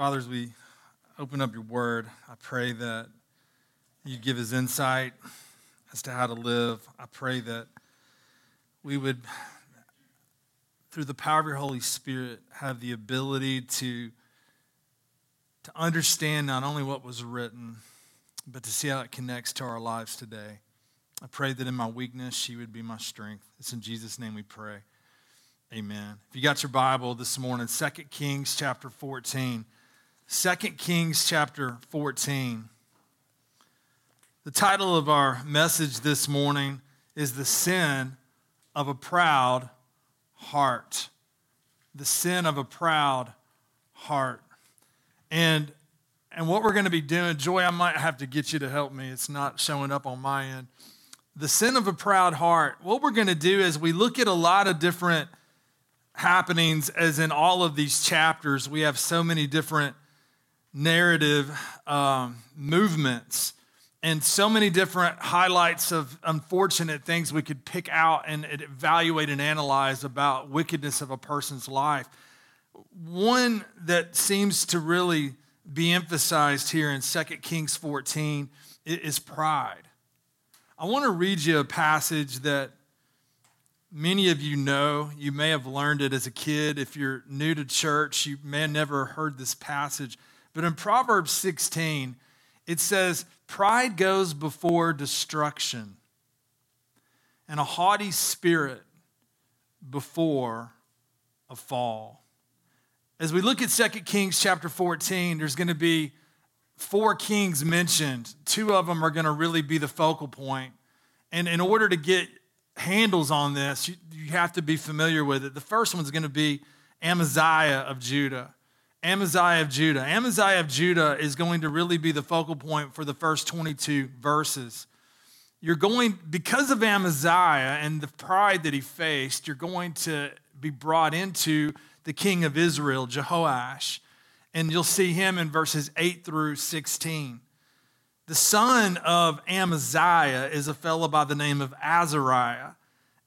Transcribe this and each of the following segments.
Father, as we open up your word, I pray that you give us insight as to how to live. I pray that we would, through the power of your Holy Spirit, have the ability to, to understand not only what was written, but to see how it connects to our lives today. I pray that in my weakness, she would be my strength. It's in Jesus' name we pray. Amen. If you got your Bible this morning, 2 Kings chapter 14. 2 Kings chapter 14. The title of our message this morning is The Sin of a Proud Heart. The Sin of a Proud Heart. And, and what we're going to be doing, Joy, I might have to get you to help me. It's not showing up on my end. The sin of a proud heart. What we're going to do is we look at a lot of different happenings, as in all of these chapters, we have so many different narrative um, movements and so many different highlights of unfortunate things we could pick out and evaluate and analyze about wickedness of a person's life. One that seems to really be emphasized here in 2 Kings 14 is pride. I want to read you a passage that many of you know. You may have learned it as a kid. If you're new to church, you may have never heard this passage. But in Proverbs 16, it says, Pride goes before destruction, and a haughty spirit before a fall. As we look at 2 Kings chapter 14, there's going to be four kings mentioned. Two of them are going to really be the focal point. And in order to get handles on this, you, have to be familiar with it. The first one's going to be Amaziah of Judah. Amaziah of Judah. Amaziah of Judah is going to really be the focal point for the first 22 verses. You're going, because of Amaziah and the pride that he faced, you're going to be brought into the king of Israel, Jehoash. And you'll see him in verses 8 through 16. The son of Amaziah is a fellow by the name of Azariah.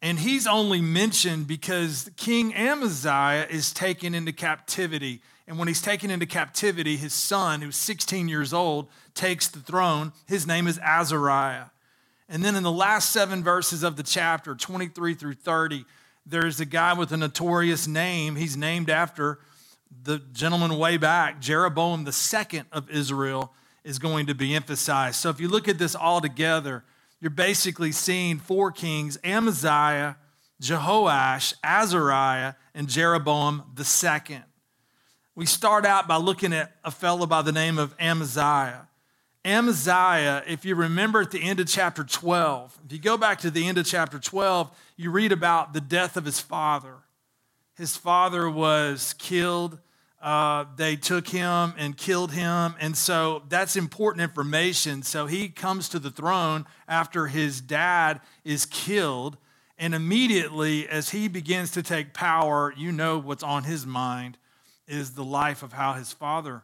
And he's only mentioned because King Amaziah is taken into captivity and when he's taken into captivity, his son, who's 16 years old, takes the throne. His name is Azariah. And then in the last seven verses of the chapter, 23 through 30, there's a guy with a notorious name. He's named after the gentleman way back, Jeroboam II of Israel, is going to be emphasized. So if you look at this all together, you're basically seeing four kings Amaziah, Jehoash, Azariah, and Jeroboam II. We start out by looking at a fellow by the name of Amaziah. Amaziah, if you remember at the end of chapter 12, if you go back to the end of chapter 12, you read about the death of his father. His father was killed. Uh, they took him and killed him. And so that's important information. So he comes to the throne after his dad is killed. And immediately, as he begins to take power, you know what's on his mind is the life of how his father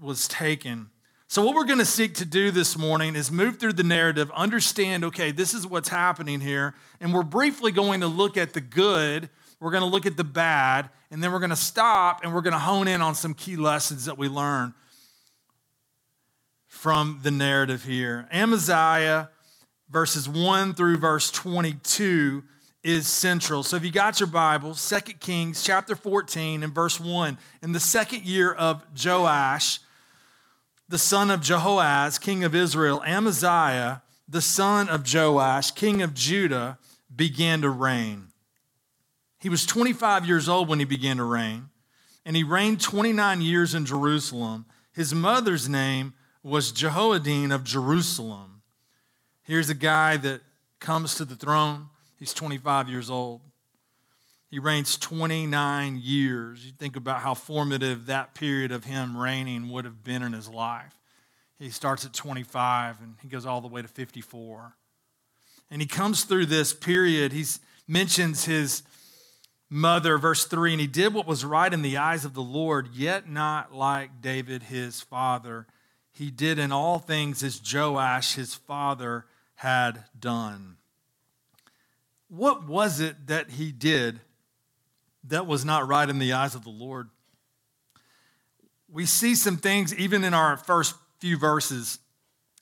was taken. So, what we're going to seek to do this morning is move through the narrative, understand, okay, this is what's happening here, and we're briefly going to look at the good, we're going to look at the bad, and then we're going to stop and we're going to hone in on some key lessons that we learn from the narrative here. Amaziah, verses 1 through verse 22 is central. So if you got your Bible, 2 Kings chapter 14 and verse 1, in the second year of Joash, the son of Jehoaz, king of Israel, Amaziah, the son of Joash, king of Judah, began to reign. He was 25 years old when he began to reign, and he reigned 29 years in Jerusalem. His mother's name was Jehoaddin of Jerusalem. Here's a guy that comes to the throne He's 25 years old. He reigns 29 years. You think about how formative that period of him reigning would have been in his life. He starts at 25 and he goes all the way to 54. And he comes through this period. He mentions his mother, verse 3, and he did what was right in the eyes of the Lord, yet not like David his father. He did in all things as Joash his father had done. What was it that he did that was not right in the eyes of the Lord? we see some things even in our first few verses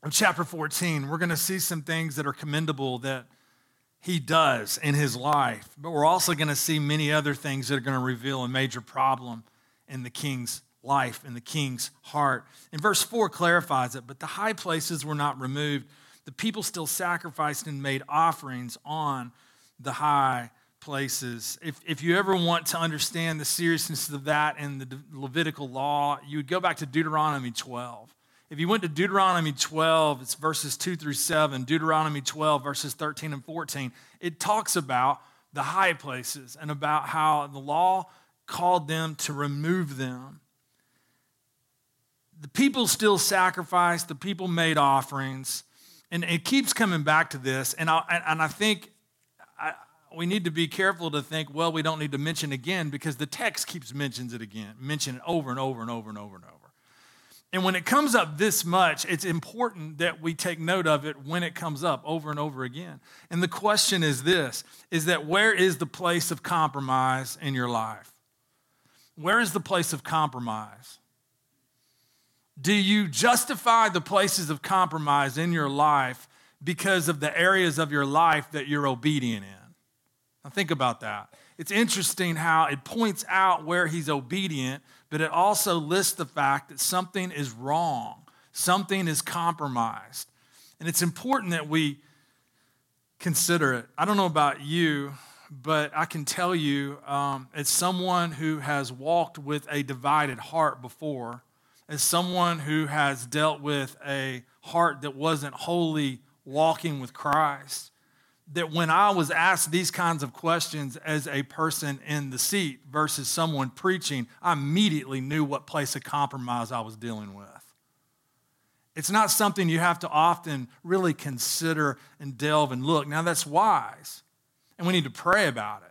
of chapter 14. We're going to see some things that are commendable that he does in his life, but we're also going to see many other things that are going to reveal a major problem in the king's life, in the king's heart. And verse 4 clarifies it, but the high places were not removed. The people still sacrificed and made offerings on the high places. If, if you ever want to understand the seriousness of that in the Levitical law, you would go back to Deuteronomy 12. If you went to Deuteronomy 12, it's verses 2 through 7, Deuteronomy 12, verses 13 and 14, it talks about the high places and about how the law called them to remove them. The people still sacrificed, the people made offerings, and it keeps coming back to this. And I, and I think we need to be careful to think, well, we don't need to mention again because the text keeps mentions it again, mention it over and over and over and over and over. And when it comes up this much, it's important that we take note of it when it comes up over and over again. And the question is this is that where is the place of compromise in your life? Where is the place of compromise? Do you justify the places of compromise in your life because of the areas of your life that you're obedient in? Now, think about that. It's interesting how it points out where he's obedient, but it also lists the fact that something is wrong, something is compromised. And it's important that we consider it. I don't know about you, but I can tell you, um, as someone who has walked with a divided heart before, as someone who has dealt with a heart that wasn't wholly walking with Christ, that when I was asked these kinds of questions as a person in the seat versus someone preaching, I immediately knew what place of compromise I was dealing with. It's not something you have to often really consider and delve and look. Now, that's wise, and we need to pray about it.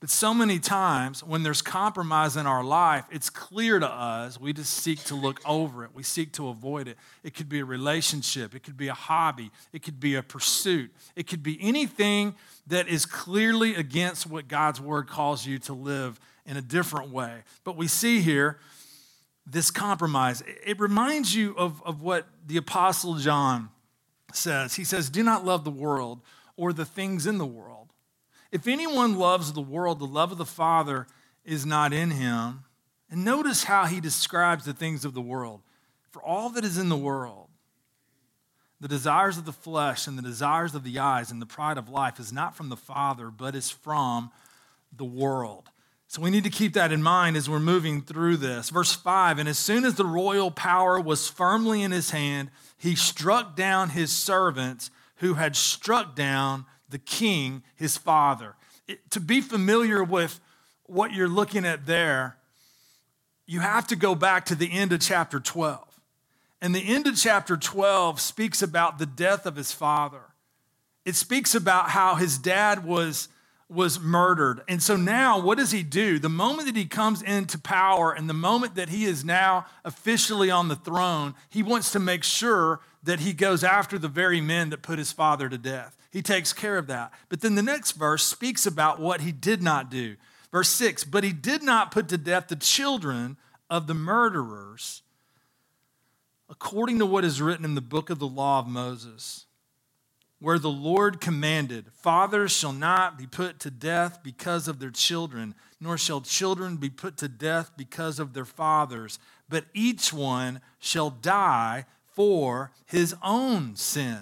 But so many times when there's compromise in our life, it's clear to us. We just seek to look over it. We seek to avoid it. It could be a relationship, it could be a hobby, it could be a pursuit, it could be anything that is clearly against what God's word calls you to live in a different way. But we see here this compromise. It reminds you of, of what the Apostle John says. He says, Do not love the world or the things in the world. If anyone loves the world, the love of the Father is not in him. And notice how he describes the things of the world. For all that is in the world, the desires of the flesh and the desires of the eyes and the pride of life is not from the Father, but is from the world. So we need to keep that in mind as we're moving through this. Verse 5 And as soon as the royal power was firmly in his hand, he struck down his servants who had struck down the king, his father. It, to be familiar with what you're looking at there, you have to go back to the end of chapter 12. And the end of chapter 12 speaks about the death of his father. It speaks about how his dad was, was murdered. And so now, what does he do? The moment that he comes into power and the moment that he is now officially on the throne, he wants to make sure that he goes after the very men that put his father to death. He takes care of that. But then the next verse speaks about what he did not do. Verse 6 But he did not put to death the children of the murderers, according to what is written in the book of the law of Moses, where the Lord commanded, Fathers shall not be put to death because of their children, nor shall children be put to death because of their fathers, but each one shall die for his own sin.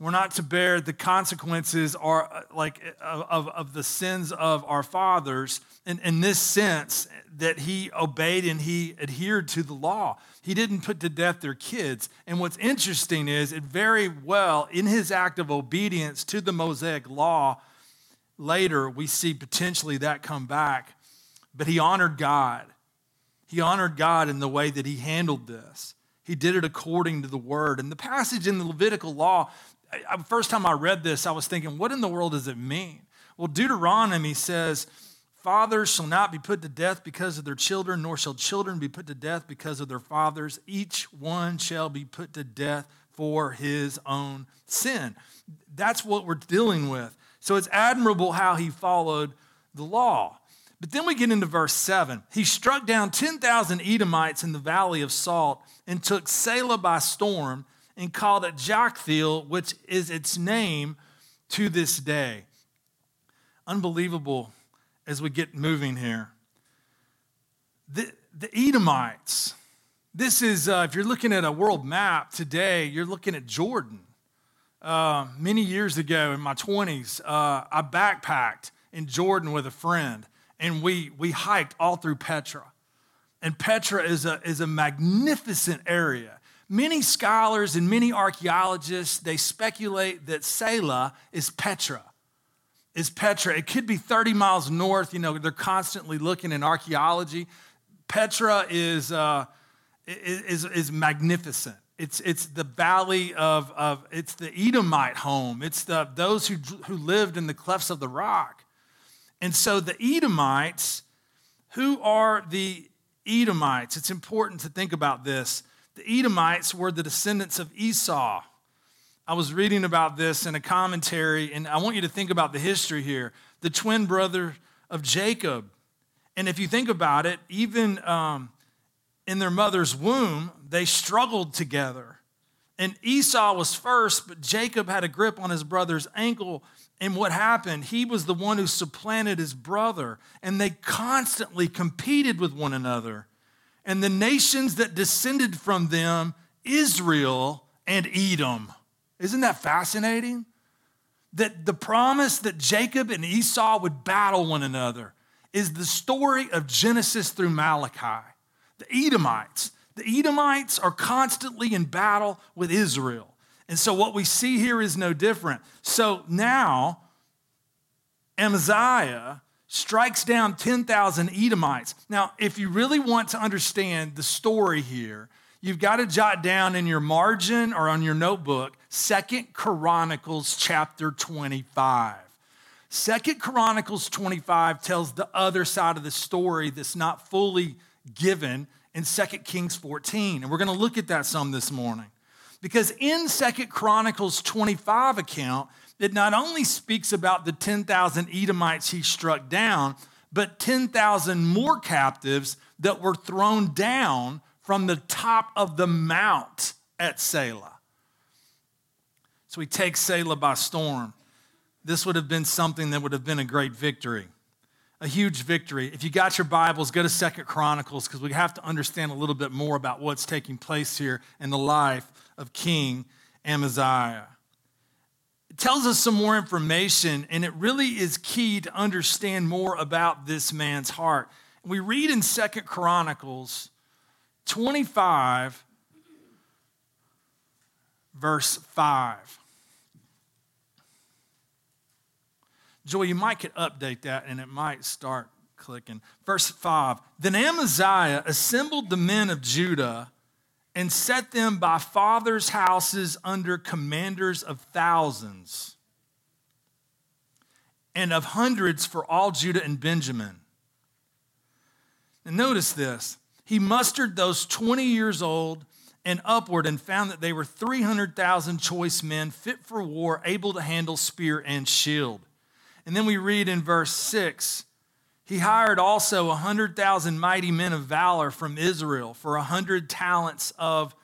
We're not to bear the consequences or uh, like of, of the sins of our fathers in, in this sense that he obeyed and he adhered to the law. He didn't put to death their kids. And what's interesting is it very well, in his act of obedience to the Mosaic law, later we see potentially that come back. But he honored God. He honored God in the way that he handled this. He did it according to the word. And the passage in the Levitical law I, first time I read this, I was thinking, what in the world does it mean? Well, Deuteronomy says, Fathers shall not be put to death because of their children, nor shall children be put to death because of their fathers. Each one shall be put to death for his own sin. That's what we're dealing with. So it's admirable how he followed the law. But then we get into verse 7. He struck down 10,000 Edomites in the valley of Salt and took Selah by storm and called it Joktheel, which is its name to this day. Unbelievable as we get moving here. The, the Edomites, this is, uh, if you're looking at a world map today, you're looking at Jordan. Uh, many years ago in my 20s, uh, I backpacked in Jordan with a friend, and we, we hiked all through Petra. And Petra is a, is a magnificent area. Many scholars and many archaeologists, they speculate that Selah is Petra. Is Petra. It could be 30 miles north. You know, they're constantly looking in archaeology. Petra is, uh, is, is magnificent. It's, it's the valley of, of, it's the Edomite home. It's the, those who, who lived in the clefts of the rock. And so the Edomites, who are the Edomites? It's important to think about this. The Edomites were the descendants of Esau. I was reading about this in a commentary, and I want you to think about the history here. The twin brother of Jacob. And if you think about it, even um, in their mother's womb, they struggled together. And Esau was first, but Jacob had a grip on his brother's ankle. And what happened? He was the one who supplanted his brother, and they constantly competed with one another and the nations that descended from them, Israel and Edom. Isn't that fascinating? That the promise that Jacob and Esau would battle one another is the story of Genesis through Malachi. The Edomites. The Edomites are constantly in battle with Israel. And so what we see here is no different. So now, Amaziah strikes down 10,000 Edomites. Now, if you really want to understand the story here, you've got to jot down in your margin or on your notebook Second Chronicles chapter 25. Second Chronicles 25 tells the other side of the story that's not fully given in Second Kings 14. And we're going to look at that some this morning. Because in Second Chronicles 25 account, it not only speaks about the 10,000 Edomites he struck down, but 10,000 more captives that were thrown down from the top of the mount at Selah. So he takes Selah by storm. This would have been something that would have been a great victory, a huge victory. If you got your Bibles, go to Second Chronicles because we have to understand a little bit more about what's taking place here in the life of King Amaziah tells us some more information, and it really is key to understand more about this man's heart. We read in Second Chronicles 25, verse 5. Joy, you might could update that and it might start clicking. Verse 5 Then Amaziah assembled the men of Judah and set them by fathers' houses under commanders of thousands and of hundreds for all Judah and Benjamin. And notice this he mustered those 20 years old and upward and found that they were 300,000 choice men fit for war, able to handle spear and shield. And then we read in verse 6 he hired also a hundred thousand mighty men of valor from Israel for a hundred talents of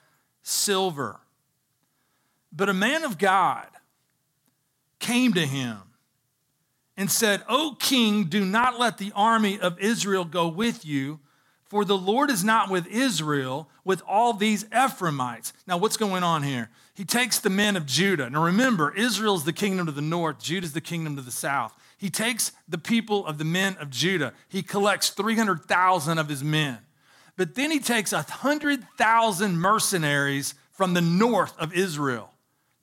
silver. But a man of God came to him and said, O king, do not let the army of Israel go with you, for the Lord is not with Israel, with all these Ephraimites. Now, what's going on here? He takes the men of Judah. Now, remember, Israel's the kingdom to the north, Judah's the kingdom to the south. He takes the people of the men of Judah. He collects 300,000 of his men. But then he takes 100,000 mercenaries from the north of Israel.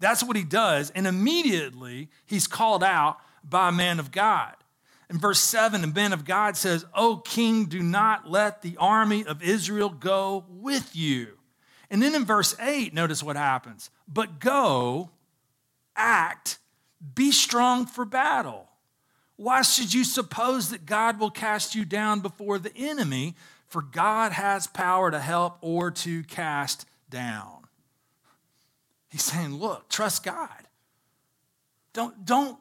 That's what he does. And immediately he's called out by a man of God. In verse 7, the man of God says, O king, do not let the army of Israel go with you. And then in verse 8, notice what happens. But go, act, be strong for battle. Why should you suppose that God will cast you down before the enemy? For God has power to help or to cast down. He's saying, look, trust God. Don't, don't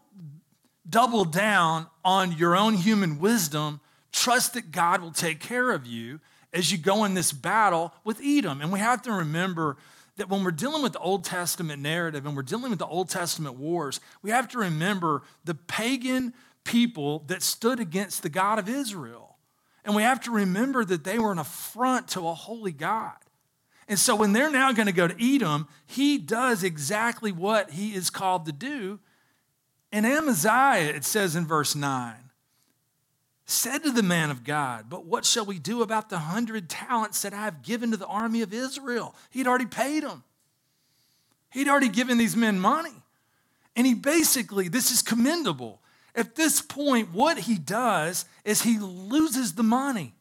double down on your own human wisdom. trust that God will take care of you as you go in this battle with Edom. And we have to remember that when we're dealing with the Old Testament narrative and we're dealing with the Old Testament wars, we have to remember the pagan people that stood against the God of Israel. And we have to remember that they were an affront to a holy God. And so when they're now going to go to Edom, he does exactly what he is called to do. And Amaziah, it says in verse 9, said to the man of God, But what shall we do about the hundred talents that I have given to the army of Israel? He'd already paid them, he'd already given these men money. And he basically, this is commendable. At this point, what he does is he loses the money.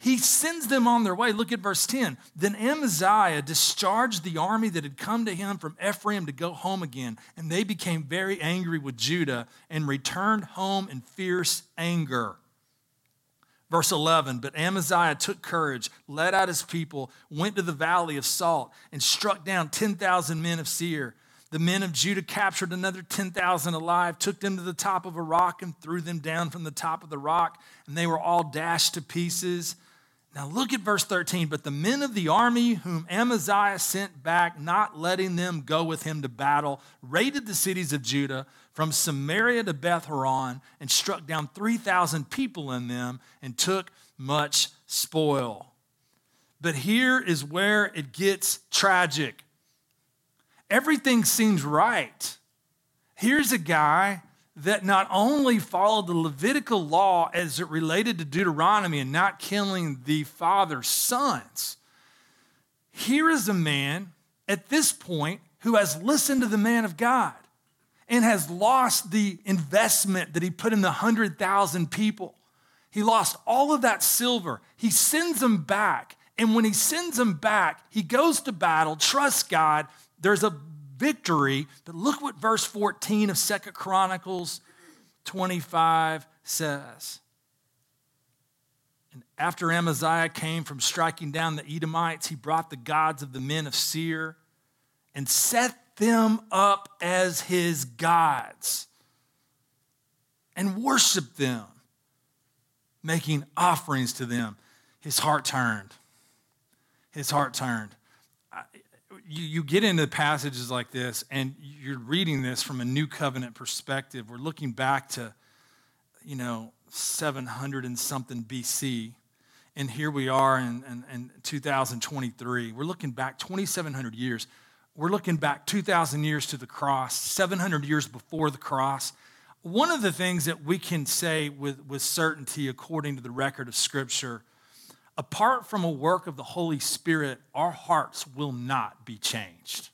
He sends them on their way. Look at verse 10. Then Amaziah discharged the army that had come to him from Ephraim to go home again, and they became very angry with Judah and returned home in fierce anger. Verse 11, but Amaziah took courage, led out his people, went to the valley of Salt, and struck down 10,000 men of Seir. The men of Judah captured another 10,000 alive, took them to the top of a rock, and threw them down from the top of the rock, and they were all dashed to pieces. Now look at verse 13. But the men of the army whom Amaziah sent back, not letting them go with him to battle, raided the cities of Judah from Samaria to Beth Horon and struck down 3,000 people in them and took much spoil. But here is where it gets tragic. Everything seems right. Here's a guy that not only followed the Levitical law as it related to Deuteronomy and not killing the father's sons, here is a man at this point who has listened to the man of God and has lost the investment that he put in the 100,000 people. He lost all of that silver. He sends them back. And when he sends them back, he goes to battle, trusts God. There's a victory. But look what verse 14 of Second Chronicles 25 says. And after Amaziah came from striking down the Edomites, he brought the gods of the men of Seir and set them up as his gods and worshiped them, making offerings to them. His heart turned. His heart turned you, you get into passages like this and you're reading this from a new covenant perspective. We're looking back to, you know, 700 and something BC. And here we are in, in, in 2023. We're looking back 2,700 years. We're looking back 2,000 years to the cross, 700 years before the cross. One of the things that we can say with, with certainty, according to the record of Scripture, apart from a work of the Holy Spirit, our hearts will not be changed.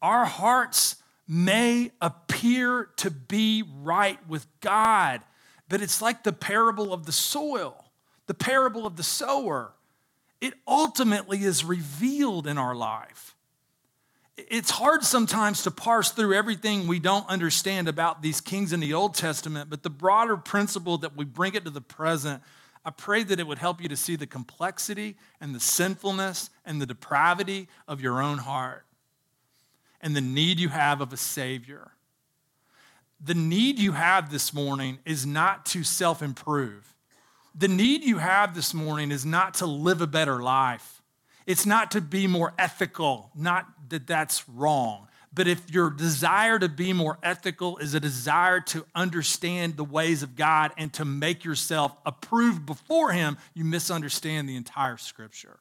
Our hearts may appear to be right with God, but it's like the parable of the soil, the parable of the sower. It ultimately is revealed in our life. It's hard sometimes to parse through everything we don't understand about these kings in the Old Testament, but the broader principle that we bring it to the present I pray that it would help you to see the complexity and the sinfulness and the depravity of your own heart and the need you have of a Savior. The need you have this morning is not to self improve. The need you have this morning is not to live a better life. It's not to be more ethical, not that that's wrong. But if your desire to be more ethical is a desire to understand the ways of God and to make yourself approved before Him, you misunderstand the entire scripture.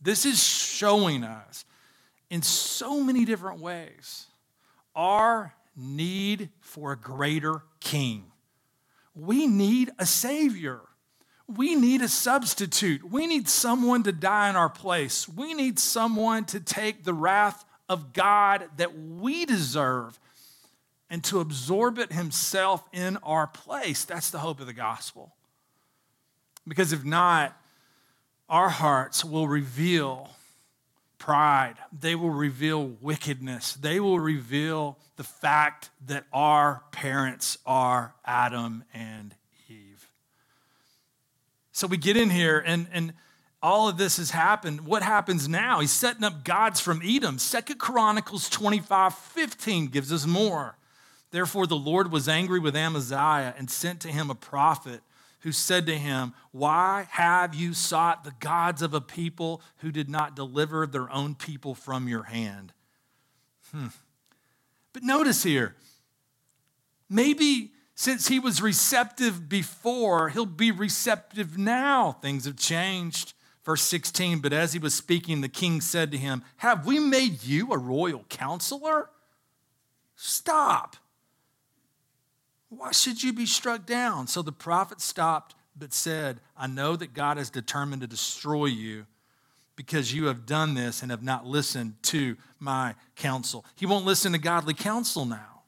This is showing us in so many different ways our need for a greater king. We need a savior. We need a substitute. We need someone to die in our place. We need someone to take the wrath of God that we deserve and to absorb it himself in our place. That's the hope of the gospel. Because if not, our hearts will reveal pride, they will reveal wickedness, they will reveal the fact that our parents are Adam and Eve. So we get in here and, and all of this has happened. What happens now? He's setting up gods from Edom. Second Chronicles 25 15 gives us more. Therefore, the Lord was angry with Amaziah and sent to him a prophet who said to him, Why have you sought the gods of a people who did not deliver their own people from your hand? Hmm. But notice here, maybe since he was receptive before, he'll be receptive now. Things have changed. Verse 16, but as he was speaking, the king said to him, Have we made you a royal counselor? Stop. Why should you be struck down? So the prophet stopped, but said, I know that God has determined to destroy you because you have done this and have not listened to my counsel. He won't listen to godly counsel now.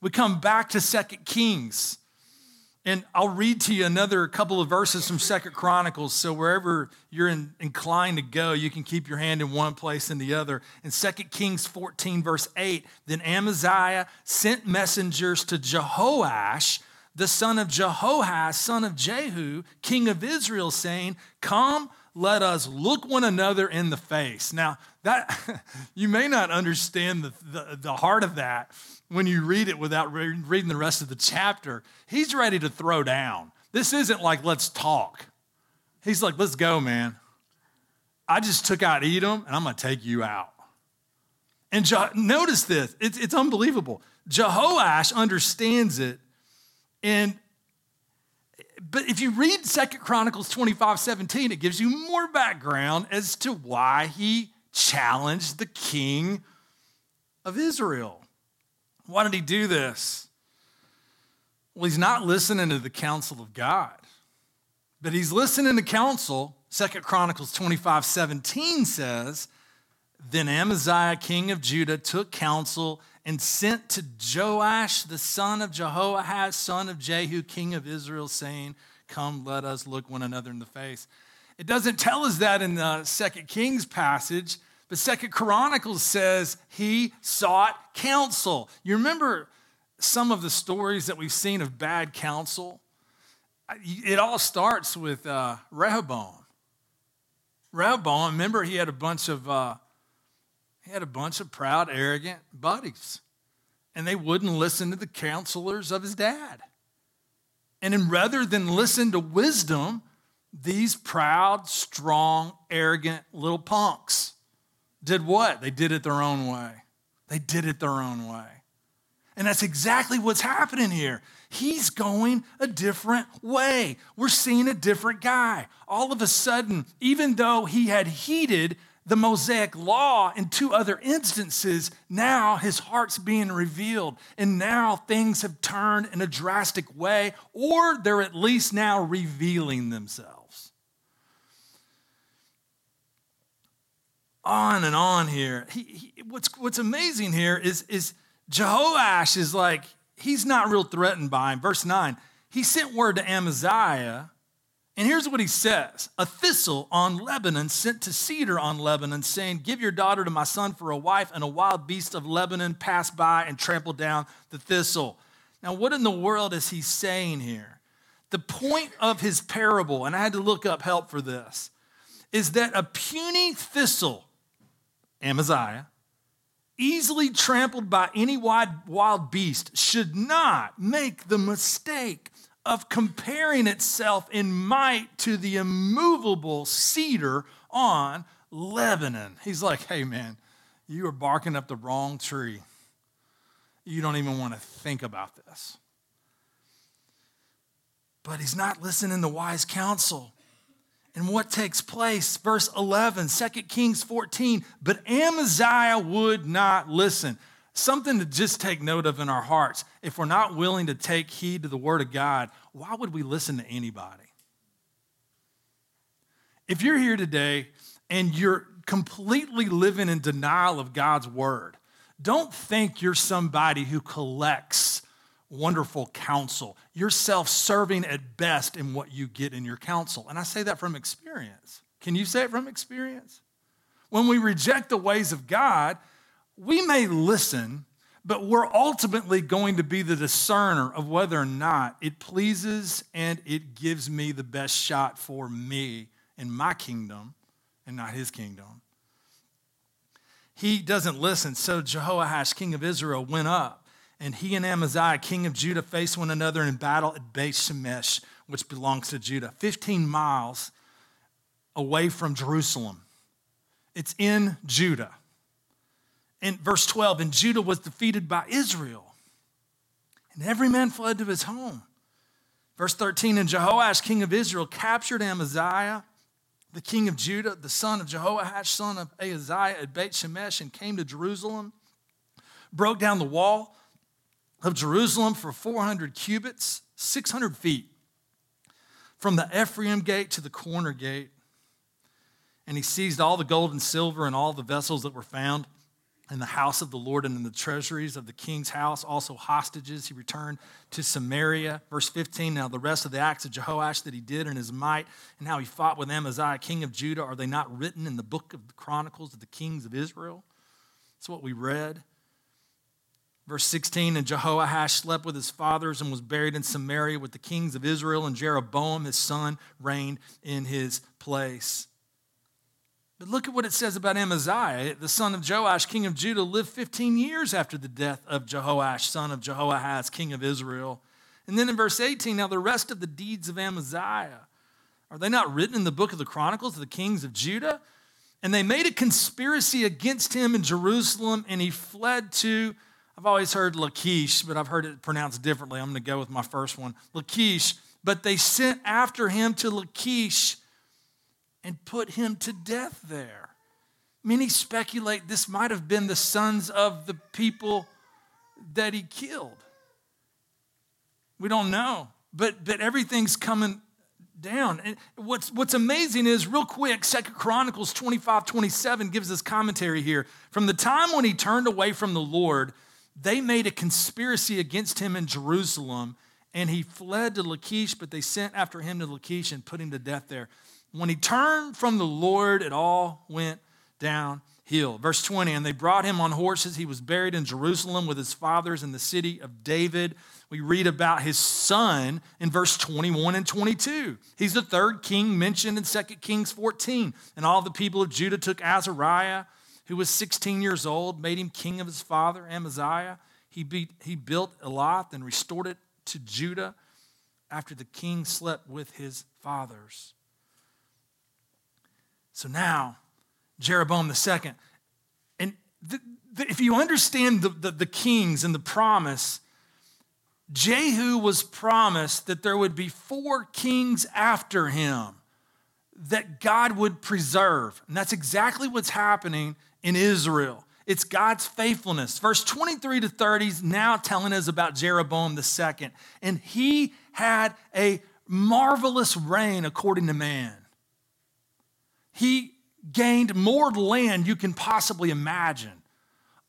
We come back to Second Kings. And I'll read to you another couple of verses from Second Chronicles. So wherever you're in, inclined to go, you can keep your hand in one place and the other. In Second Kings 14, verse 8, then Amaziah sent messengers to Jehoash, the son of Jehoahaz, son of Jehu, king of Israel, saying, Come, let us look one another in the face. Now, that you may not understand the, the, the heart of that when you read it without re- reading the rest of the chapter. He's ready to throw down. This isn't like, let's talk. He's like, let's go, man. I just took out Edom and I'm going to take you out. And Je- notice this, it's, it's unbelievable. Jehoash understands it. And but if you read Second Chronicles 25, 17, it gives you more background as to why he challenged the king of Israel. Why did he do this? Well, he's not listening to the counsel of God, but he's listening to counsel. Second Chronicles 25, 17 says, Then Amaziah, king of Judah, took counsel and sent to Joash, the son of Jehoahaz, son of Jehu, king of Israel, saying, Come, let us look one another in the face. It doesn't tell us that in the Second Kings passage, but Second Chronicles says he sought counsel. You remember some of the stories that we've seen of bad counsel? It all starts with uh, Rehoboam. Rehoboam, remember, he had a bunch of uh, he had a bunch of proud, arrogant buddies, and they wouldn't listen to the counselors of his dad. And then rather than listen to wisdom, these proud, strong, arrogant little punks did what? They did it their own way. They did it their own way. And that's exactly what's happening here. He's going a different way. We're seeing a different guy. All of a sudden, even though he had heeded the Mosaic law in two other instances, now his heart's being revealed. And now things have turned in a drastic way, or they're at least now revealing themselves. On and on here. He, he, what's, what's amazing here is, is Jehoash is like, he's not real threatened by him. Verse 9, he sent word to Amaziah and here's what he says A thistle on Lebanon sent to cedar on Lebanon, saying, Give your daughter to my son for a wife, and a wild beast of Lebanon passed by and trampled down the thistle. Now, what in the world is he saying here? The point of his parable, and I had to look up help for this, is that a puny thistle, Amaziah, easily trampled by any wild beast, should not make the mistake of comparing itself in might to the immovable cedar on Lebanon. He's like, hey, man, you are barking up the wrong tree. You don't even want to think about this. But he's not listening to wise counsel. And what takes place? Verse 11, 2 Kings 14. But Amaziah would not listen something to just take note of in our hearts. If we're not willing to take heed to the Word of God, why would we listen to anybody? If you're here today and you're completely living in denial of God's Word, don't think you're somebody who collects wonderful counsel. You're self serving at best in what you get in your counsel. And I say that from experience. Can you say it from experience? When we reject the ways of God, we may listen, but we're ultimately going to be the discerner of whether or not it pleases and it gives me the best shot for me in my kingdom and not his kingdom. He doesn't listen. So Jehoash, king of Israel, went up, and he and Amaziah, king of Judah, faced one another in battle at Beth Shemesh which belongs to Judah, 15 miles away from Jerusalem. It's in Judah. In verse 12, and Judah was defeated by Israel, and every man fled to his home. Verse 13, and Jehoash, king of Israel, captured Amaziah, the king of Judah, the son of Jehoash, son of Ahaziah, at Beit Shemesh, and came to Jerusalem, broke down the wall of Jerusalem for 400 cubits, 600 feet, from the Ephraim gate to the corner gate. And he seized all the gold and silver and all the vessels that were found in the house of the Lord and in the treasuries of the king's house, also hostages. He returned to Samaria. Verse 15 Now, the rest of the acts of Jehoash that he did in his might, and how he fought with Amaziah, king of Judah, are they not written in the book of the Chronicles of the kings of Israel? That's what we read. Verse 16 And Jehoash slept with his fathers and was buried in Samaria with the kings of Israel, and Jeroboam, his son, reigned in his place. But look at what it says about Amaziah, the son of Joash, king of Judah, lived 15 years after the death of Jehoash, son of Jehoahaz, king of Israel. And then in verse 18, now the rest of the deeds of Amaziah, are they not written in the book of the Chronicles of the kings of Judah? And they made a conspiracy against him in Jerusalem, and he fled to, I've always heard Lachish, but I've heard it pronounced differently. I'm going to go with my first one Lachish. But they sent after him to Lachish and put him to death there. Many speculate this might have been the sons of the people that he killed. We don't know, but, but everything's coming down. And what's, what's amazing is, real quick, Second Chronicles 25 27 gives us commentary here. From the time when he turned away from the Lord, they made a conspiracy against him in Jerusalem, and he fled to Lachish, but they sent after him to Lachish and put him to death there. When he turned from the Lord, it all went downhill. Verse 20, and they brought him on horses. He was buried in Jerusalem with his fathers in the city of David. We read about his son in verse 21 and 22. He's the third king mentioned in 2 Kings 14. And all the people of Judah took Azariah, who was 16 years old, made him king of his father, Amaziah. He, beat, he built Elath and restored it to Judah after the king slept with his fathers. So now, Jeroboam the second, and the, the, if you understand the, the, the kings and the promise, Jehu was promised that there would be four kings after him that God would preserve. And that's exactly what's happening in Israel. It's God's faithfulness. Verse 23 to 30 is now telling us about Jeroboam the second. And he had a marvelous reign according to man. He gained more land you can possibly imagine,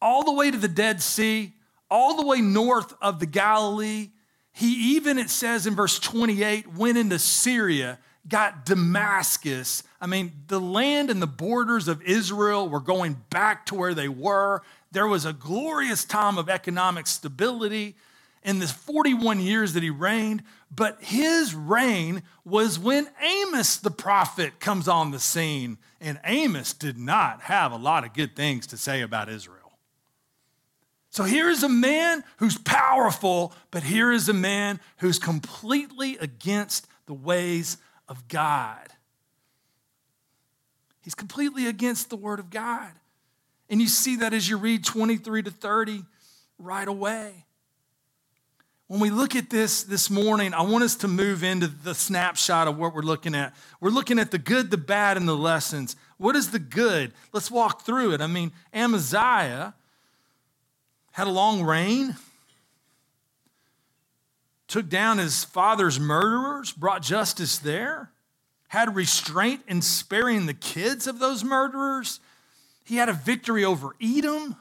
all the way to the Dead Sea, all the way north of the Galilee. He even, it says in verse 28, went into Syria, got Damascus. I mean, the land and the borders of Israel were going back to where they were. There was a glorious time of economic stability in the 41 years that he reigned, but his reign was when Amos the prophet comes on the scene. And Amos did not have a lot of good things to say about Israel. So here is a man who's powerful, but here is a man who's completely against the ways of God. He's completely against the word of God. And you see that as you read 23 to 30 right away. When we look at this this morning, I want us to move into the snapshot of what we're looking at. We're looking at the good, the bad, and the lessons. What is the good? Let's walk through it. I mean, Amaziah had a long reign, took down his father's murderers, brought justice there, had restraint in sparing the kids of those murderers. He had a victory over Edom.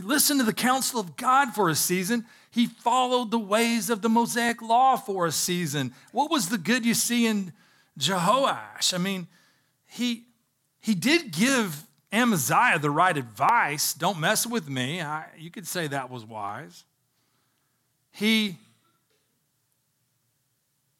He listened to the counsel of God for a season. He followed the ways of the Mosaic law for a season. What was the good you see in Jehoash? I mean, he, he did give Amaziah the right advice. Don't mess with me. I, you could say that was wise. He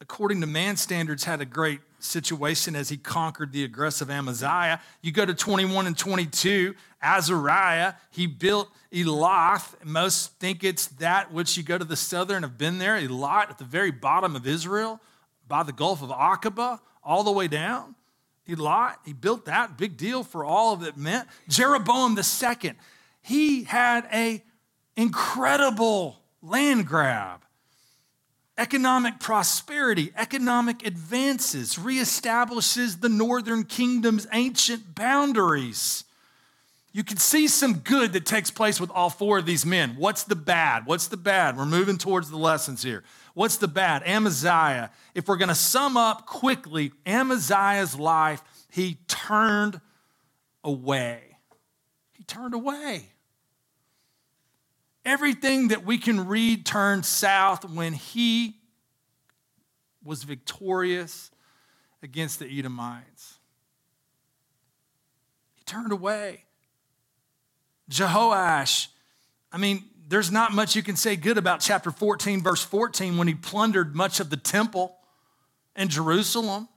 according to man standards, had a great situation as he conquered the aggressive Amaziah. You go to 21 and 22, Azariah, he built Elath. Most think it's that which you go to the southern have been there, Elath at the very bottom of Israel by the Gulf of Aqaba, all the way down. Elath, he built that, big deal for all of it meant. Jeroboam the second, he had a incredible land grab economic prosperity, economic advances, reestablishes the northern kingdom's ancient boundaries. You can see some good that takes place with all four of these men. What's the bad? What's the bad? We're moving towards the lessons here. What's the bad? Amaziah. If we're going to sum up quickly, Amaziah's life, he turned away. He turned away. Everything that we can read turned south when he was victorious against the Edomites. He turned away. Jehoash, I mean, there's not much you can say good about chapter 14, verse 14, when he plundered much of the temple in Jerusalem.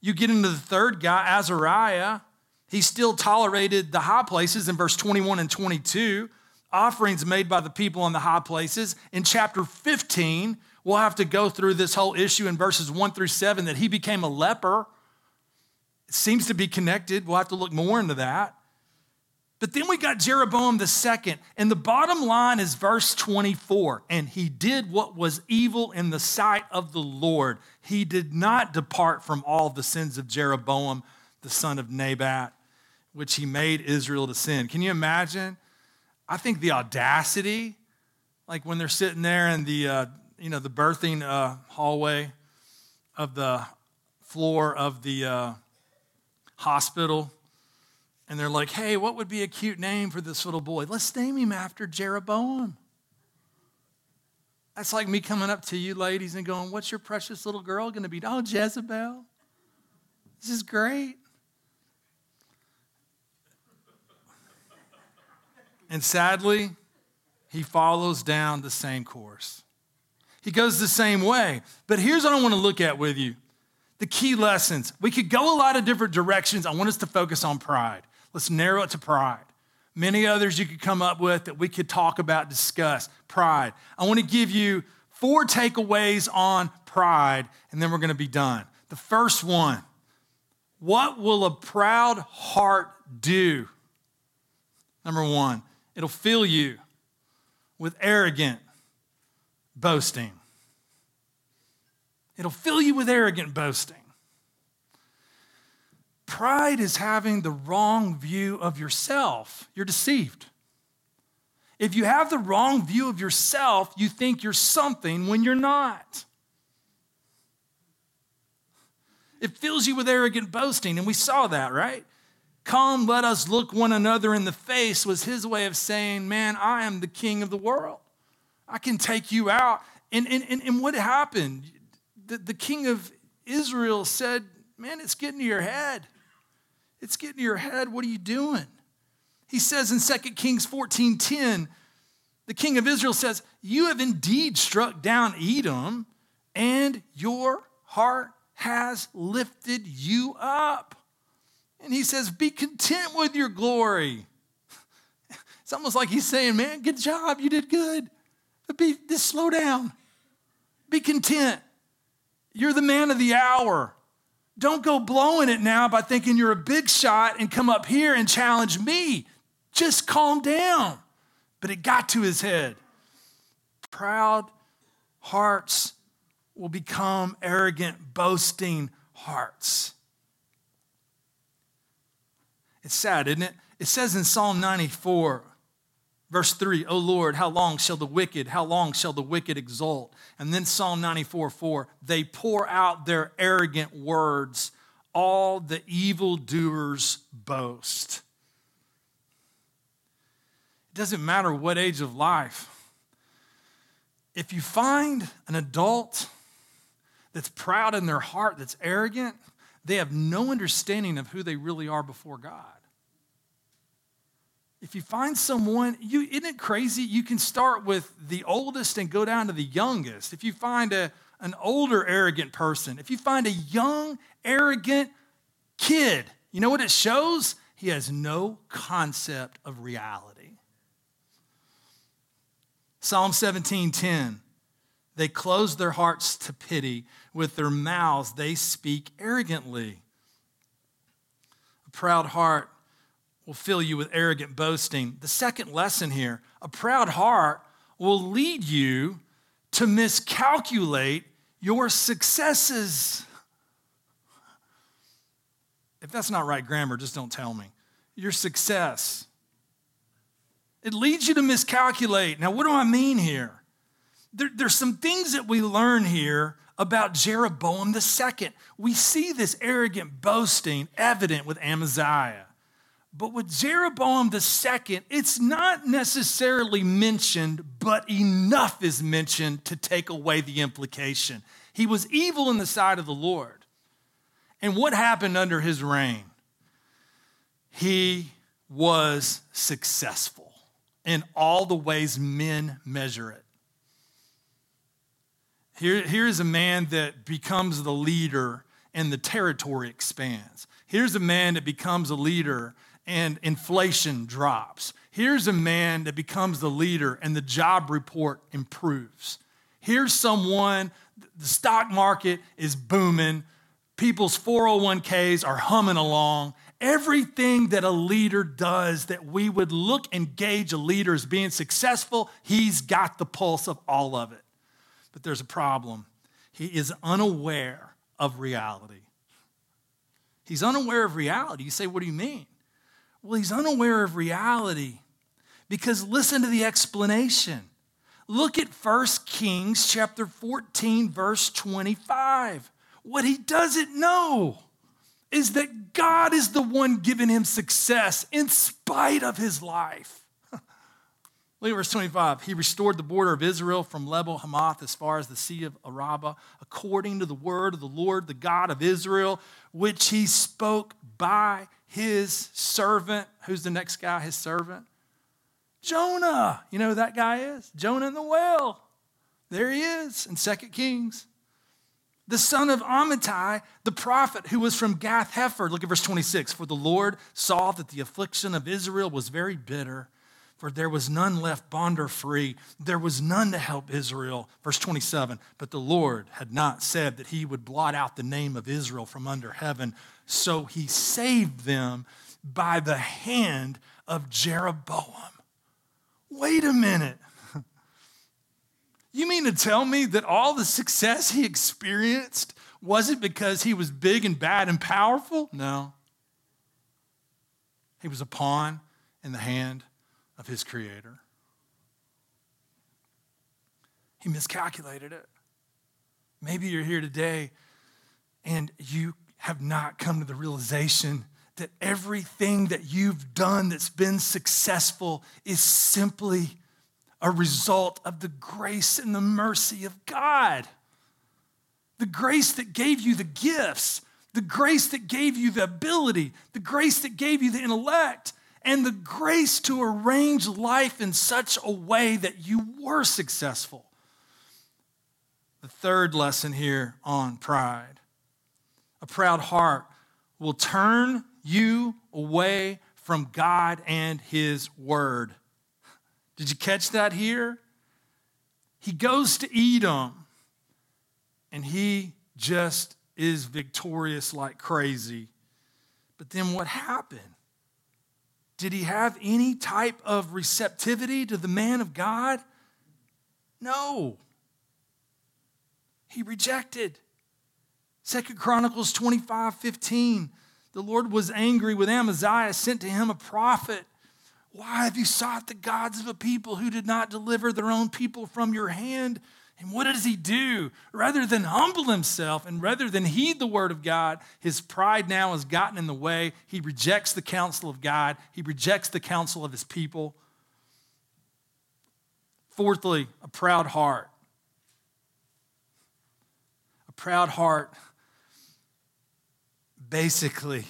You get into the third guy, Azariah. He still tolerated the high places in verse 21 and 22 offerings made by the people on the high places. In chapter 15, we'll have to go through this whole issue in verses 1 through 7 that he became a leper. It seems to be connected. We'll have to look more into that. But then we got Jeroboam the second, and the bottom line is verse 24. And he did what was evil in the sight of the Lord. He did not depart from all the sins of Jeroboam, the son of Nebat, which he made Israel to sin. Can you imagine? I think the audacity, like when they're sitting there in the, uh, you know, the birthing uh, hallway of the floor of the uh, hospital, and they're like, hey, what would be a cute name for this little boy? Let's name him after Jeroboam. That's like me coming up to you ladies and going, what's your precious little girl going to be? Oh, Jezebel. This is great. And sadly, he follows down the same course. He goes the same way. But here's what I want to look at with you the key lessons. We could go a lot of different directions. I want us to focus on pride. Let's narrow it to pride. Many others you could come up with that we could talk about, discuss. Pride. I want to give you four takeaways on pride, and then we're going to be done. The first one what will a proud heart do? Number one, It'll fill you with arrogant boasting. It'll fill you with arrogant boasting. Pride is having the wrong view of yourself. You're deceived. If you have the wrong view of yourself, you think you're something when you're not. It fills you with arrogant boasting, and we saw that, right? Come, let us look one another in the face was his way of saying, Man, I am the king of the world. I can take you out. And, and, and, and what happened? The, the king of Israel said, Man, it's getting to your head. It's getting to your head. What are you doing? He says in 2 Kings 14 10, the king of Israel says, You have indeed struck down Edom, and your heart has lifted you up. And he says, Be content with your glory. It's almost like he's saying, Man, good job. You did good. But be, just slow down. Be content. You're the man of the hour. Don't go blowing it now by thinking you're a big shot and come up here and challenge me. Just calm down. But it got to his head. Proud hearts will become arrogant, boasting hearts. It's sad, isn't it? It says in Psalm 94, verse 3, O Lord, how long shall the wicked, how long shall the wicked exult? And then Psalm 94, 4, they pour out their arrogant words, all the evildoers boast. It doesn't matter what age of life. If you find an adult that's proud in their heart, that's arrogant, they have no understanding of who they really are before God. If you find someone, you, isn't it crazy? You can start with the oldest and go down to the youngest. If you find a, an older, arrogant person, if you find a young, arrogant kid, you know what it shows? He has no concept of reality. Psalm 17:10 They close their hearts to pity, with their mouths they speak arrogantly. A proud heart will fill you with arrogant boasting. The second lesson here, a proud heart will lead you to miscalculate your successes. If that's not right grammar, just don't tell me. Your success. It leads you to miscalculate. Now, what do I mean here? There, there's some things that we learn here about Jeroboam II. We see this arrogant boasting evident with Amaziah. But with Jeroboam II, it's not necessarily mentioned, but enough is mentioned to take away the implication. He was evil in the sight of the Lord. And what happened under his reign? He was successful in all the ways men measure it. Here, here's a man that becomes the leader and the territory expands. Here's a man that becomes a leader and inflation drops. Here's a man that becomes the leader and the job report improves. Here's someone, the stock market is booming, people's 401ks are humming along. Everything that a leader does that we would look and gauge a leader as being successful, he's got the pulse of all of it. But there's a problem. He is unaware of reality. He's unaware of reality. You say, What do you mean? Well, he's unaware of reality because listen to the explanation. Look at 1 Kings chapter 14 verse 25. What he doesn't know is that God is the one giving him success in spite of his life. Look at verse 25. He restored the border of Israel from Lebo Hamath as far as the Sea of Araba, according to the word of the Lord, the God of Israel, which he spoke by his servant. Who's the next guy? His servant? Jonah. You know who that guy is? Jonah in the well. There he is in 2 Kings. The son of Amittai, the prophet who was from Gath Hepher. Look at verse 26. For the Lord saw that the affliction of Israel was very bitter for there was none left bond or free. There was none to help Israel. Verse 27 But the Lord had not said that he would blot out the name of Israel from under heaven. So he saved them by the hand of Jeroboam. Wait a minute. You mean to tell me that all the success he experienced wasn't because he was big and bad and powerful? No. He was a pawn in the hand of his creator. He miscalculated it. Maybe you're here today and you have not come to the realization that everything that you've done that's been successful is simply a result of the grace and the mercy of God. The grace that gave you the gifts, the grace that gave you the ability, the grace that gave you the intellect, and the grace to arrange life in such a way that you were successful. The third lesson here on pride a proud heart will turn you away from God and His Word. Did you catch that here? He goes to Edom and he just is victorious like crazy. But then what happened? Did he have any type of receptivity to the man of God? No. He rejected. Second Chronicles 25 15. The Lord was angry with Amaziah, sent to him a prophet. Why have you sought the gods of a people who did not deliver their own people from your hand? And what does he do? Rather than humble himself and rather than heed the word of God, his pride now has gotten in the way. He rejects the counsel of God, he rejects the counsel of his people. Fourthly, a proud heart. A proud heart basically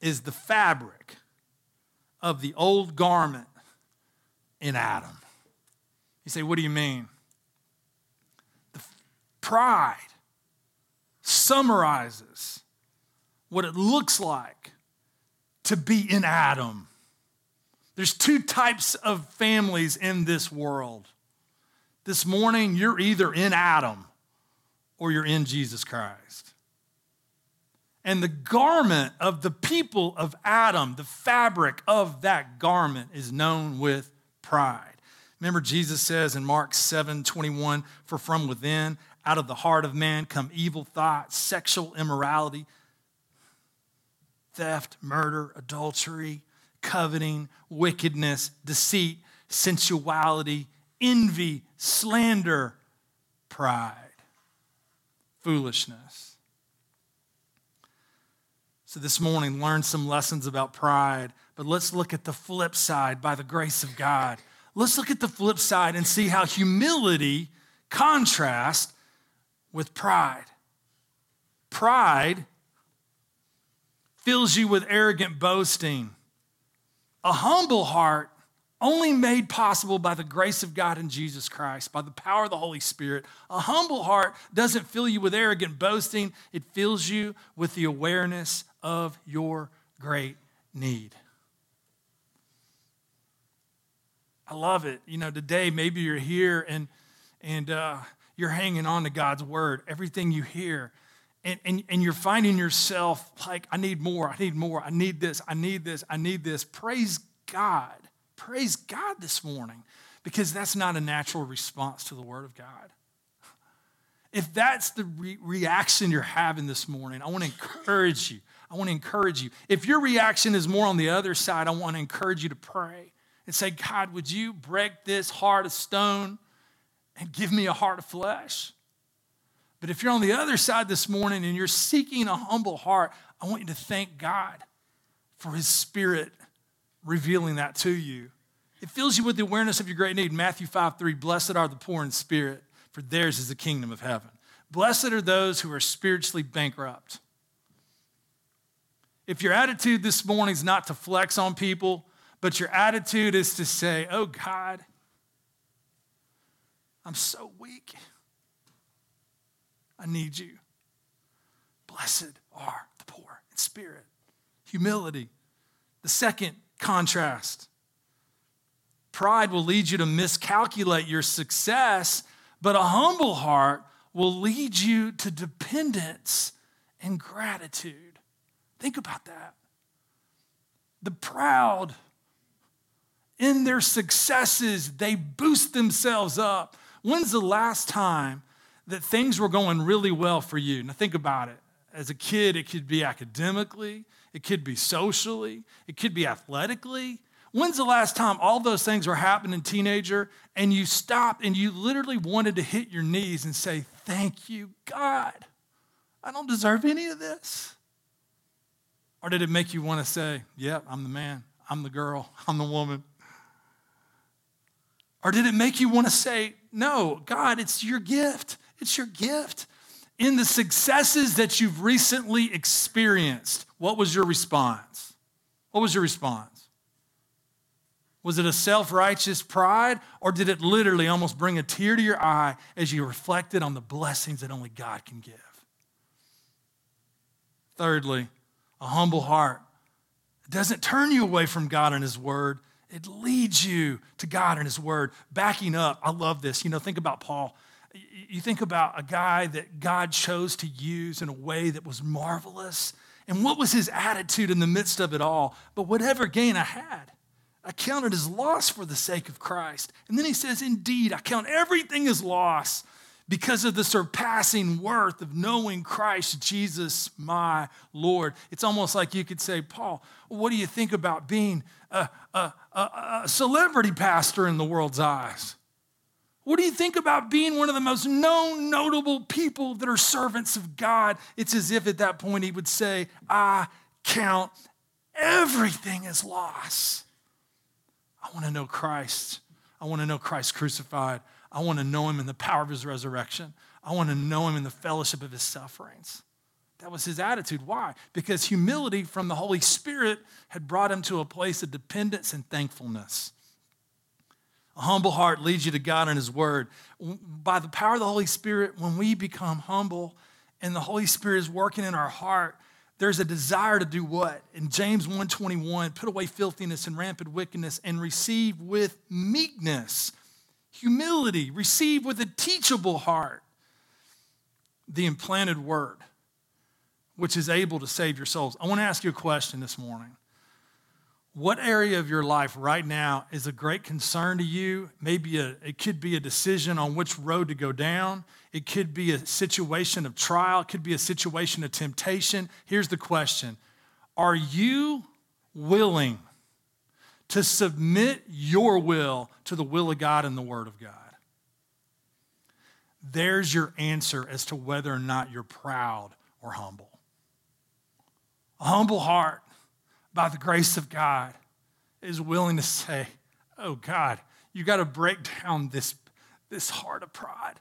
is the fabric of the old garment in Adam. You say, what do you mean? Pride summarizes what it looks like to be in Adam. There's two types of families in this world. This morning, you're either in Adam or you're in Jesus Christ. And the garment of the people of Adam, the fabric of that garment, is known with pride. Remember, Jesus says in Mark 7 21, For from within, out of the heart of man, come evil thoughts, sexual immorality, theft, murder, adultery, coveting, wickedness, deceit, sensuality, envy, slander, pride, foolishness. So, this morning, learn some lessons about pride, but let's look at the flip side by the grace of God. Let's look at the flip side and see how humility contrasts with pride. Pride fills you with arrogant boasting. A humble heart, only made possible by the grace of God in Jesus Christ, by the power of the Holy Spirit. A humble heart doesn't fill you with arrogant boasting, it fills you with the awareness of your great need. I love it. You know, today maybe you're here and and uh, you're hanging on to God's word. Everything you hear, and, and, and you're finding yourself like, I need more, I need more, I need this, I need this, I need this. Praise God. Praise God this morning because that's not a natural response to the Word of God. If that's the re- reaction you're having this morning, I want to encourage you. I want to encourage you. If your reaction is more on the other side, I want to encourage you to pray and say, God, would you break this heart of stone and give me a heart of flesh? But if you're on the other side this morning and you're seeking a humble heart, I want you to thank God for His Spirit revealing that to you. It fills you with the awareness of your great need. Matthew 5 3, blessed are the poor in spirit, for theirs is the kingdom of heaven. Blessed are those who are spiritually bankrupt. If your attitude this morning is not to flex on people, but your attitude is to say, Oh God, I'm so weak. I need you. Blessed are the poor in spirit. Humility. The second contrast. Pride will lead you to miscalculate your success, but a humble heart will lead you to dependence and gratitude. Think about that. The proud, in their successes, they boost themselves up. When's the last time that things were going really well for you? Now, think about it. As a kid, it could be academically, it could be socially, it could be athletically. When's the last time all those things were happening, teenager, and you stopped and you literally wanted to hit your knees and say, Thank you, God. I don't deserve any of this. Or did it make you want to say, Yep, yeah, I'm the man, I'm the girl, I'm the woman? Or did it make you want to say, No, God, it's your gift. It's your gift in the successes that you've recently experienced, what was your response? What was your response? Was it a self righteous pride, or did it literally almost bring a tear to your eye as you reflected on the blessings that only God can give? Thirdly, a humble heart. Doesn't turn you away from God and His Word, it leads you to God and His Word. Backing up, I love this. You know, think about Paul you think about a guy that God chose to use in a way that was marvelous. And what was his attitude in the midst of it all? But whatever gain I had, I counted as loss for the sake of Christ. And then he says, Indeed, I count everything as loss because of the surpassing worth of knowing Christ Jesus, my Lord. It's almost like you could say, Paul, what do you think about being a, a, a, a celebrity pastor in the world's eyes? What do you think about being one of the most known, notable people that are servants of God? It's as if at that point he would say, I count everything as loss. I want to know Christ. I want to know Christ crucified. I want to know him in the power of his resurrection. I want to know him in the fellowship of his sufferings. That was his attitude. Why? Because humility from the Holy Spirit had brought him to a place of dependence and thankfulness. A humble heart leads you to God and His Word. By the power of the Holy Spirit, when we become humble and the Holy Spirit is working in our heart, there's a desire to do what? In James 1:21, put away filthiness and rampant wickedness and receive with meekness, humility, receive with a teachable heart the implanted word, which is able to save your souls. I want to ask you a question this morning. What area of your life right now is a great concern to you? Maybe a, it could be a decision on which road to go down. It could be a situation of trial. It could be a situation of temptation. Here's the question Are you willing to submit your will to the will of God and the Word of God? There's your answer as to whether or not you're proud or humble. A humble heart by the grace of God, is willing to say, Oh God, you got to break down this, this heart of pride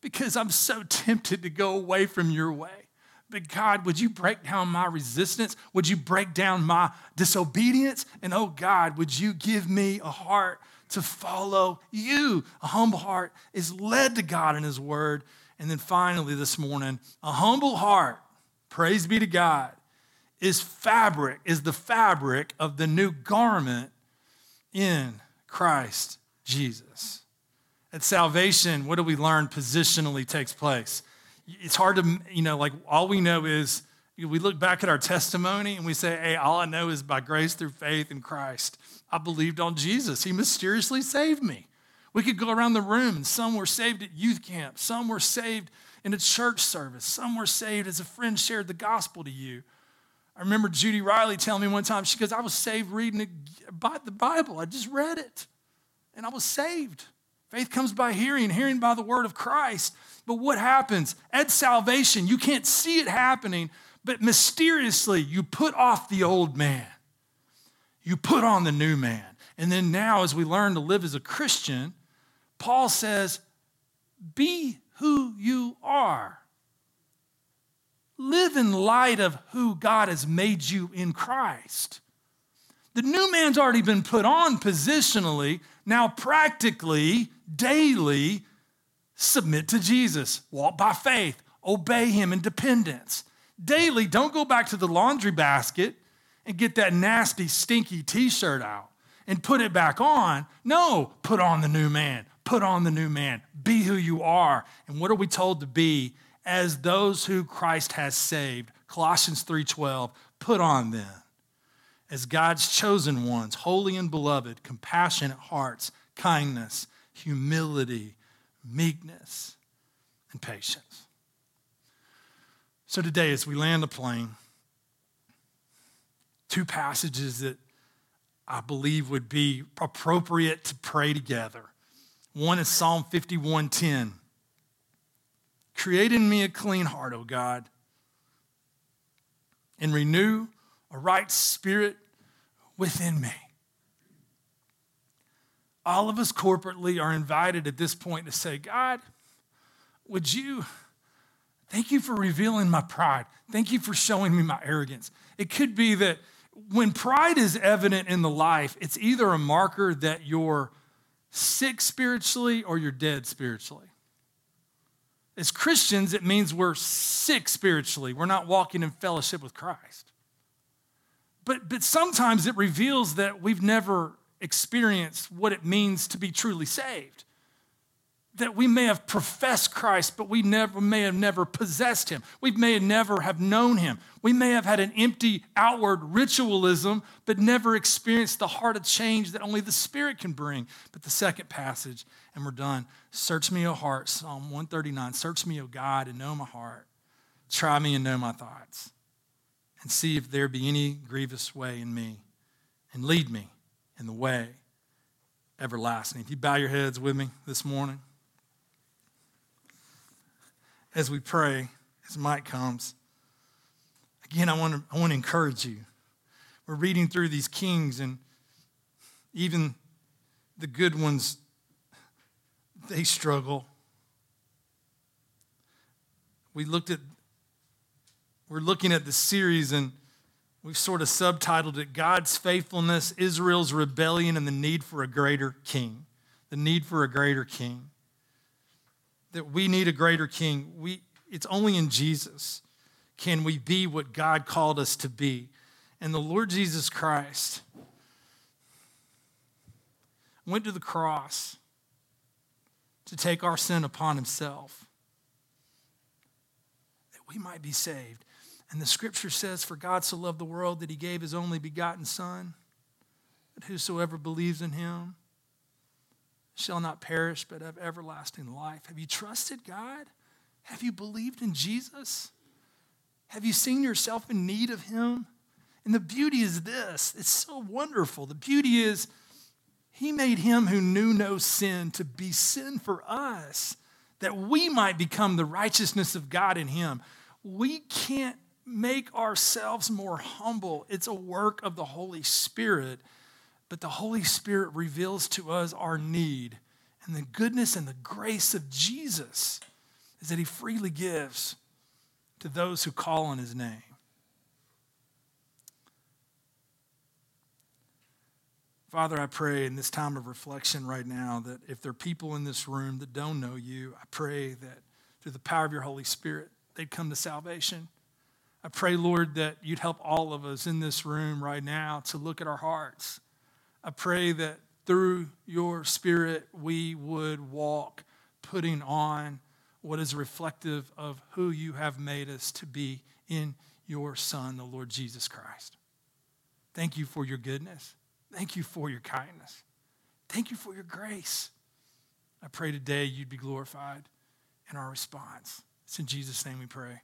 because I'm so tempted to go away from your way. But God, would you break down my resistance? Would you break down my disobedience? And oh God, would you give me a heart to follow you? A humble heart is led to God in His Word. And then finally, this morning, a humble heart, praise be to God, is fabric, is the fabric of the new garment in Christ Jesus. At salvation, what do we learn positionally takes place? It's hard to, you know, like all we know is we look back at our testimony and we say, hey, all I know is by grace through faith in Christ. I believed on Jesus. He mysteriously saved me. We could go around the room and some were saved at youth camp, some were saved in a church service, some were saved as a friend shared the gospel to you. I remember Judy Riley telling me one time, she goes, I was saved reading the Bible. I just read it, and I was saved. Faith comes by hearing, hearing by the word of Christ. But what happens? At salvation, you can't see it happening, but mysteriously, you put off the old man. You put on the new man. And then now, as we learn to live as a Christian, Paul says, Be who you are. Live in light of who God has made you in Christ. The new man's already been put on positionally. Now, practically, daily, submit to Jesus. Walk by faith. Obey him in dependence. Daily, don't go back to the laundry basket and get that nasty, stinky t shirt out and put it back on. No, put on the new man. Put on the new man. Be who you are. And what are we told to be? as those who Christ has saved. Colossians 3:12, put on then as God's chosen ones, holy and beloved, compassionate hearts, kindness, humility, meekness, and patience. So today as we land the plane, two passages that I believe would be appropriate to pray together. One is Psalm 51:10. Create in me a clean heart, O God, and renew a right spirit within me. All of us corporately are invited at this point to say, God, would you, thank you for revealing my pride. Thank you for showing me my arrogance. It could be that when pride is evident in the life, it's either a marker that you're sick spiritually or you're dead spiritually. As Christians, it means we're sick spiritually. We're not walking in fellowship with Christ. But, but sometimes it reveals that we've never experienced what it means to be truly saved that we may have professed Christ, but we never may have never possessed him. We may never have known him. We may have had an empty outward ritualism, but never experienced the heart of change that only the Spirit can bring. But the second passage, and we're done. Search me, O heart, Psalm 139. Search me, O God, and know my heart. Try me and know my thoughts. And see if there be any grievous way in me. And lead me in the way everlasting. If you bow your heads with me this morning as we pray, as Mike comes. Again, I want to, I want to encourage you. We're reading through these kings, and even the good ones, they struggle. We looked at, we're looking at the series, and we've sort of subtitled it God's Faithfulness, Israel's Rebellion, and the Need for a Greater King. the need for a greater king. That we need a greater king. We, it's only in Jesus can we be what God called us to be. And the Lord Jesus Christ went to the cross to take our sin upon himself that we might be saved. And the scripture says, For God so loved the world that he gave his only begotten Son, that whosoever believes in him shall not perish but have everlasting life. Have you trusted God? Have you believed in Jesus? Have you seen yourself in need of him? And the beauty is this it's so wonderful. The beauty is, he made him who knew no sin to be sin for us, that we might become the righteousness of God in him. We can't make ourselves more humble, it's a work of the Holy Spirit. But the Holy Spirit reveals to us our need. And the goodness and the grace of Jesus is that he freely gives to those who call on his name. Father, I pray in this time of reflection right now that if there are people in this room that don't know you, I pray that through the power of your Holy Spirit, they'd come to salvation. I pray, Lord, that you'd help all of us in this room right now to look at our hearts. I pray that through your Spirit, we would walk putting on what is reflective of who you have made us to be in your Son, the Lord Jesus Christ. Thank you for your goodness. Thank you for your kindness. Thank you for your grace. I pray today you'd be glorified in our response. It's in Jesus' name we pray.